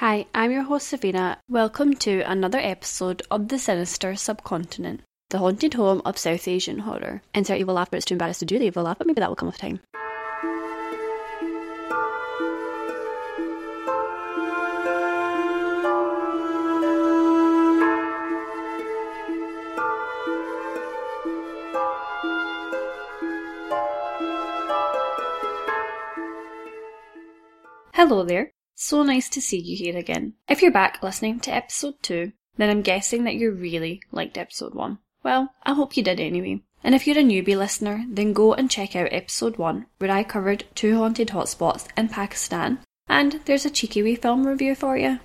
Hi, I'm your host Savina. Welcome to another episode of The Sinister Subcontinent, the haunted home of South Asian horror. Insert evil laugh, but it's too embarrassed to do the evil laugh, but maybe that will come with time. Hello there. So nice to see you here again. If you're back listening to episode 2, then I'm guessing that you really liked episode 1. Well, I hope you did anyway. And if you're a newbie listener, then go and check out episode 1, where I covered two haunted hotspots in Pakistan, and there's a cheeky wee film review for you.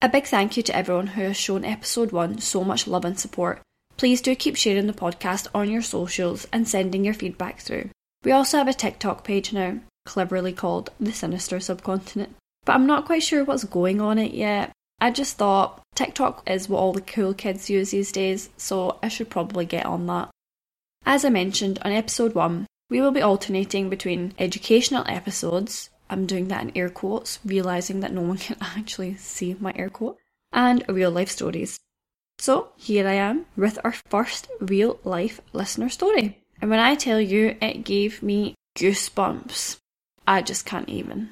A big thank you to everyone who has shown episode 1 so much love and support. Please do keep sharing the podcast on your socials and sending your feedback through. We also have a TikTok page now, cleverly called The Sinister Subcontinent but I'm not quite sure what's going on it yet. I just thought TikTok is what all the cool kids use these days, so I should probably get on that. As I mentioned on episode 1, we will be alternating between educational episodes, I'm doing that in air quotes, realising that no one can actually see my air quote, and real life stories. So here I am with our first real life listener story. And when I tell you it gave me goosebumps, I just can't even.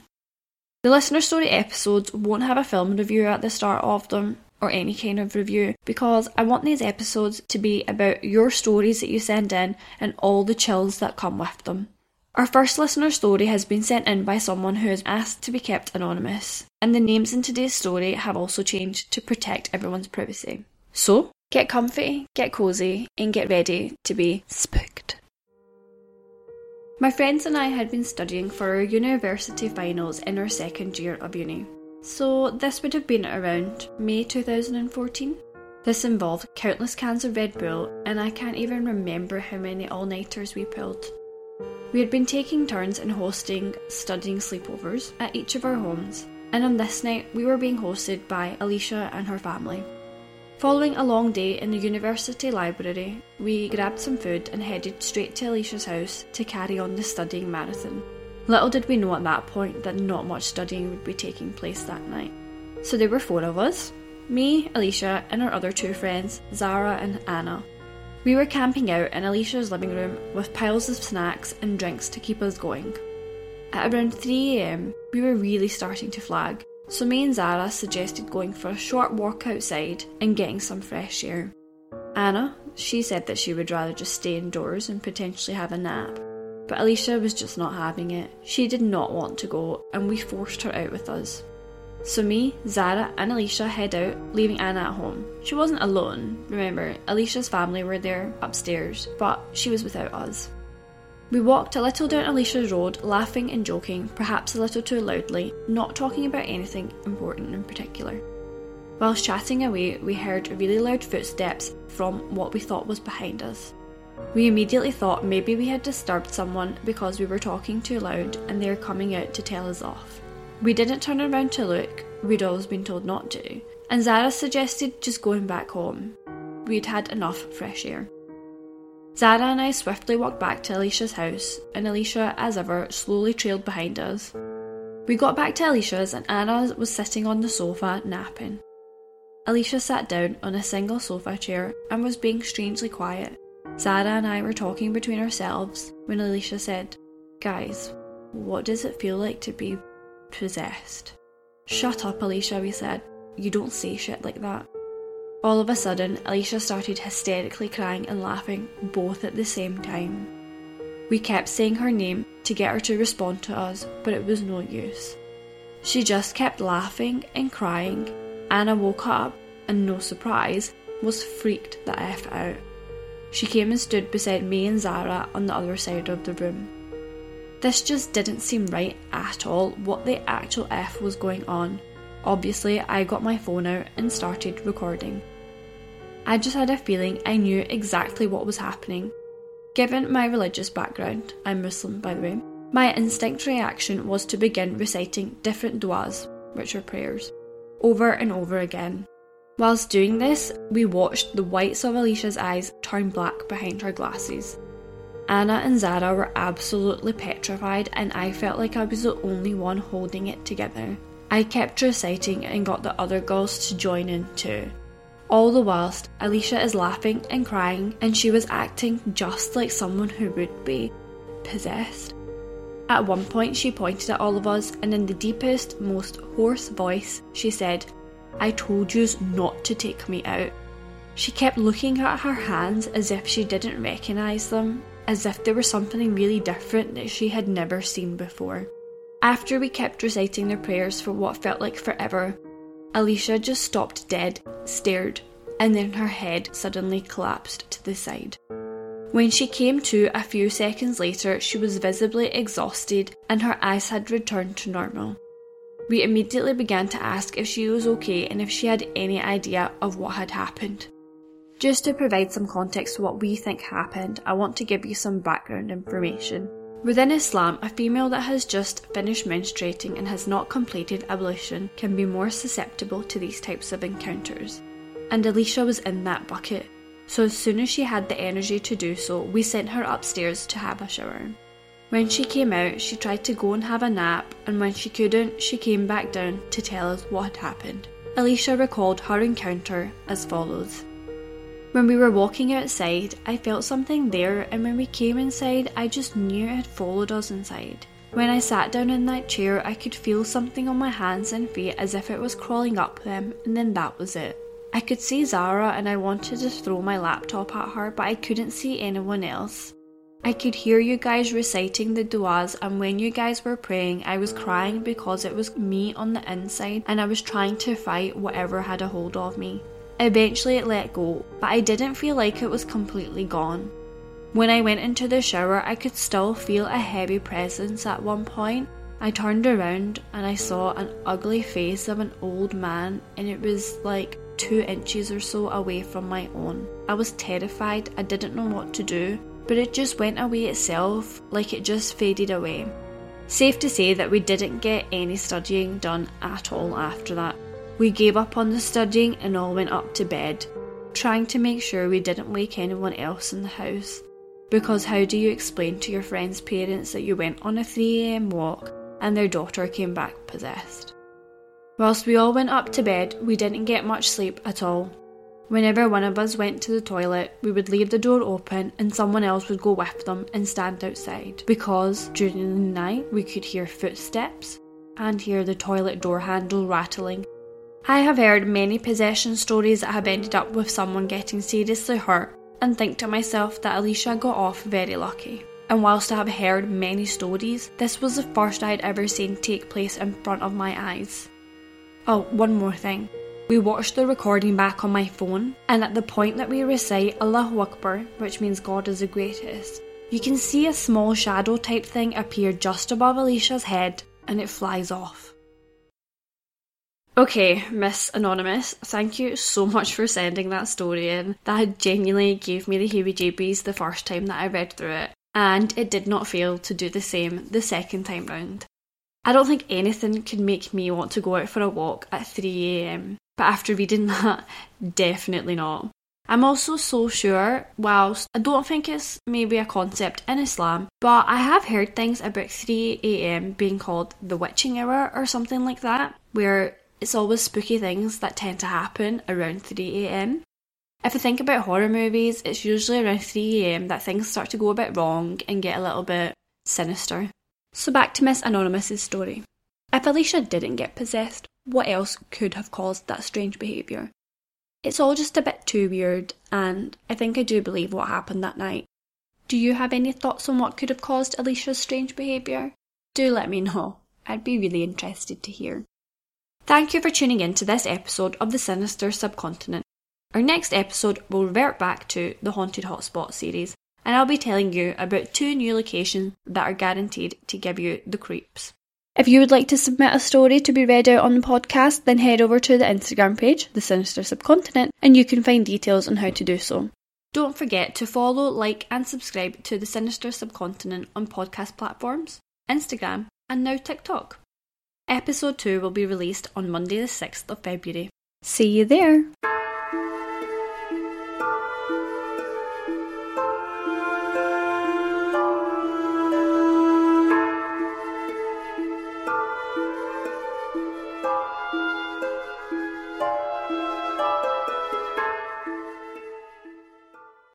The listener story episodes won't have a film review at the start of them, or any kind of review, because I want these episodes to be about your stories that you send in and all the chills that come with them. Our first listener story has been sent in by someone who has asked to be kept anonymous, and the names in today's story have also changed to protect everyone's privacy. So, get comfy, get cozy, and get ready to be spooked. My friends and I had been studying for our university finals in our second year of uni. So this would have been around May 2014. This involved countless cans of Red Bull, and I can't even remember how many all nighters we pulled. We had been taking turns in hosting studying sleepovers at each of our homes, and on this night we were being hosted by Alicia and her family. Following a long day in the university library, we grabbed some food and headed straight to Alicia's house to carry on the studying marathon. Little did we know at that point that not much studying would be taking place that night. So there were four of us me, Alicia, and our other two friends, Zara and Anna. We were camping out in Alicia's living room with piles of snacks and drinks to keep us going. At around 3am, we were really starting to flag, so me and Zara suggested going for a short walk outside and getting some fresh air. Anna, she said that she would rather just stay indoors and potentially have a nap. But Alicia was just not having it. She did not want to go, and we forced her out with us. So me, Zara, and Alicia head out, leaving Anna at home. She wasn't alone, remember, Alicia's family were there upstairs, but she was without us. We walked a little down Alicia's road, laughing and joking, perhaps a little too loudly, not talking about anything important in particular. Whilst chatting away, we heard really loud footsteps from what we thought was behind us. We immediately thought maybe we had disturbed someone because we were talking too loud and they were coming out to tell us off. We didn't turn around to look, we'd always been told not to, and Zara suggested just going back home. We'd had enough fresh air. Zara and I swiftly walked back to Alicia's house, and Alicia, as ever, slowly trailed behind us. We got back to Alicia's, and Anna was sitting on the sofa napping. Alicia sat down on a single sofa chair and was being strangely quiet. Zara and I were talking between ourselves when Alicia said, Guys, what does it feel like to be possessed? Shut up, Alicia, we said. You don't say shit like that. All of a sudden, Alicia started hysterically crying and laughing, both at the same time. We kept saying her name to get her to respond to us, but it was no use. She just kept laughing and crying. Anna woke up and, no surprise, was freaked the F out. She came and stood beside me and Zara on the other side of the room. This just didn't seem right at all what the actual F was going on. Obviously, I got my phone out and started recording. I just had a feeling I knew exactly what was happening. Given my religious background, I'm Muslim by the way, my instinct reaction was to begin reciting different du'as, which are prayers, over and over again. Whilst doing this, we watched the whites of Alicia's eyes turn black behind her glasses. Anna and Zara were absolutely petrified, and I felt like I was the only one holding it together. I kept reciting and got the other girls to join in too. All the whilst, Alicia is laughing and crying, and she was acting just like someone who would be possessed. At one point, she pointed at all of us, and in the deepest, most hoarse voice, she said, I told yous not to take me out. She kept looking at her hands as if she didn't recognise them, as if they were something really different that she had never seen before. After we kept reciting their prayers for what felt like forever, Alicia just stopped dead, stared, and then her head suddenly collapsed to the side. When she came to a few seconds later, she was visibly exhausted and her eyes had returned to normal. We immediately began to ask if she was okay and if she had any idea of what had happened. Just to provide some context to what we think happened, I want to give you some background information. Within Islam, a female that has just finished menstruating and has not completed ablution can be more susceptible to these types of encounters. And Alicia was in that bucket. So as soon as she had the energy to do so, we sent her upstairs to have a shower. When she came out, she tried to go and have a nap, and when she couldn't, she came back down to tell us what had happened. Alicia recalled her encounter as follows. When we were walking outside, I felt something there, and when we came inside, I just knew it had followed us inside. When I sat down in that chair, I could feel something on my hands and feet as if it was crawling up them, and then that was it. I could see Zara and I wanted to throw my laptop at her, but I couldn't see anyone else. I could hear you guys reciting the du'as, and when you guys were praying, I was crying because it was me on the inside and I was trying to fight whatever had a hold of me. Eventually, it let go, but I didn't feel like it was completely gone. When I went into the shower, I could still feel a heavy presence at one point. I turned around and I saw an ugly face of an old man, and it was like two inches or so away from my own. I was terrified, I didn't know what to do, but it just went away itself, like it just faded away. Safe to say that we didn't get any studying done at all after that. We gave up on the studying and all went up to bed, trying to make sure we didn't wake anyone else in the house. Because how do you explain to your friend's parents that you went on a 3am walk and their daughter came back possessed? Whilst we all went up to bed, we didn't get much sleep at all. Whenever one of us went to the toilet, we would leave the door open and someone else would go with them and stand outside because during the night we could hear footsteps and hear the toilet door handle rattling. I have heard many possession stories that have ended up with someone getting seriously hurt and think to myself that Alicia got off very lucky. And whilst I have heard many stories, this was the first I had ever seen take place in front of my eyes. Oh, one more thing. We watched the recording back on my phone, and at the point that we recite Allahu Akbar, which means God is the greatest, you can see a small shadow type thing appear just above Alicia's head and it flies off. Okay, Miss Anonymous, thank you so much for sending that story in. That genuinely gave me the heebie jeebies the first time that I read through it, and it did not fail to do the same the second time round. I don't think anything could make me want to go out for a walk at 3am, but after reading that, definitely not. I'm also so sure, whilst I don't think it's maybe a concept in Islam, but I have heard things about 3am being called the witching hour or something like that, where it's always spooky things that tend to happen around 3am. If I think about horror movies, it's usually around 3am that things start to go a bit wrong and get a little bit sinister. So back to Miss Anonymous's story. If Alicia didn't get possessed, what else could have caused that strange behaviour? It's all just a bit too weird, and I think I do believe what happened that night. Do you have any thoughts on what could have caused Alicia's strange behaviour? Do let me know. I'd be really interested to hear. Thank you for tuning in to this episode of the Sinister Subcontinent. Our next episode will revert back to the Haunted Hotspot series, and I'll be telling you about two new locations that are guaranteed to give you the creeps. If you would like to submit a story to be read out on the podcast, then head over to the Instagram page, The Sinister Subcontinent, and you can find details on how to do so. Don't forget to follow, like, and subscribe to The Sinister Subcontinent on podcast platforms, Instagram, and now TikTok. Episode 2 will be released on Monday, the 6th of February. See you there!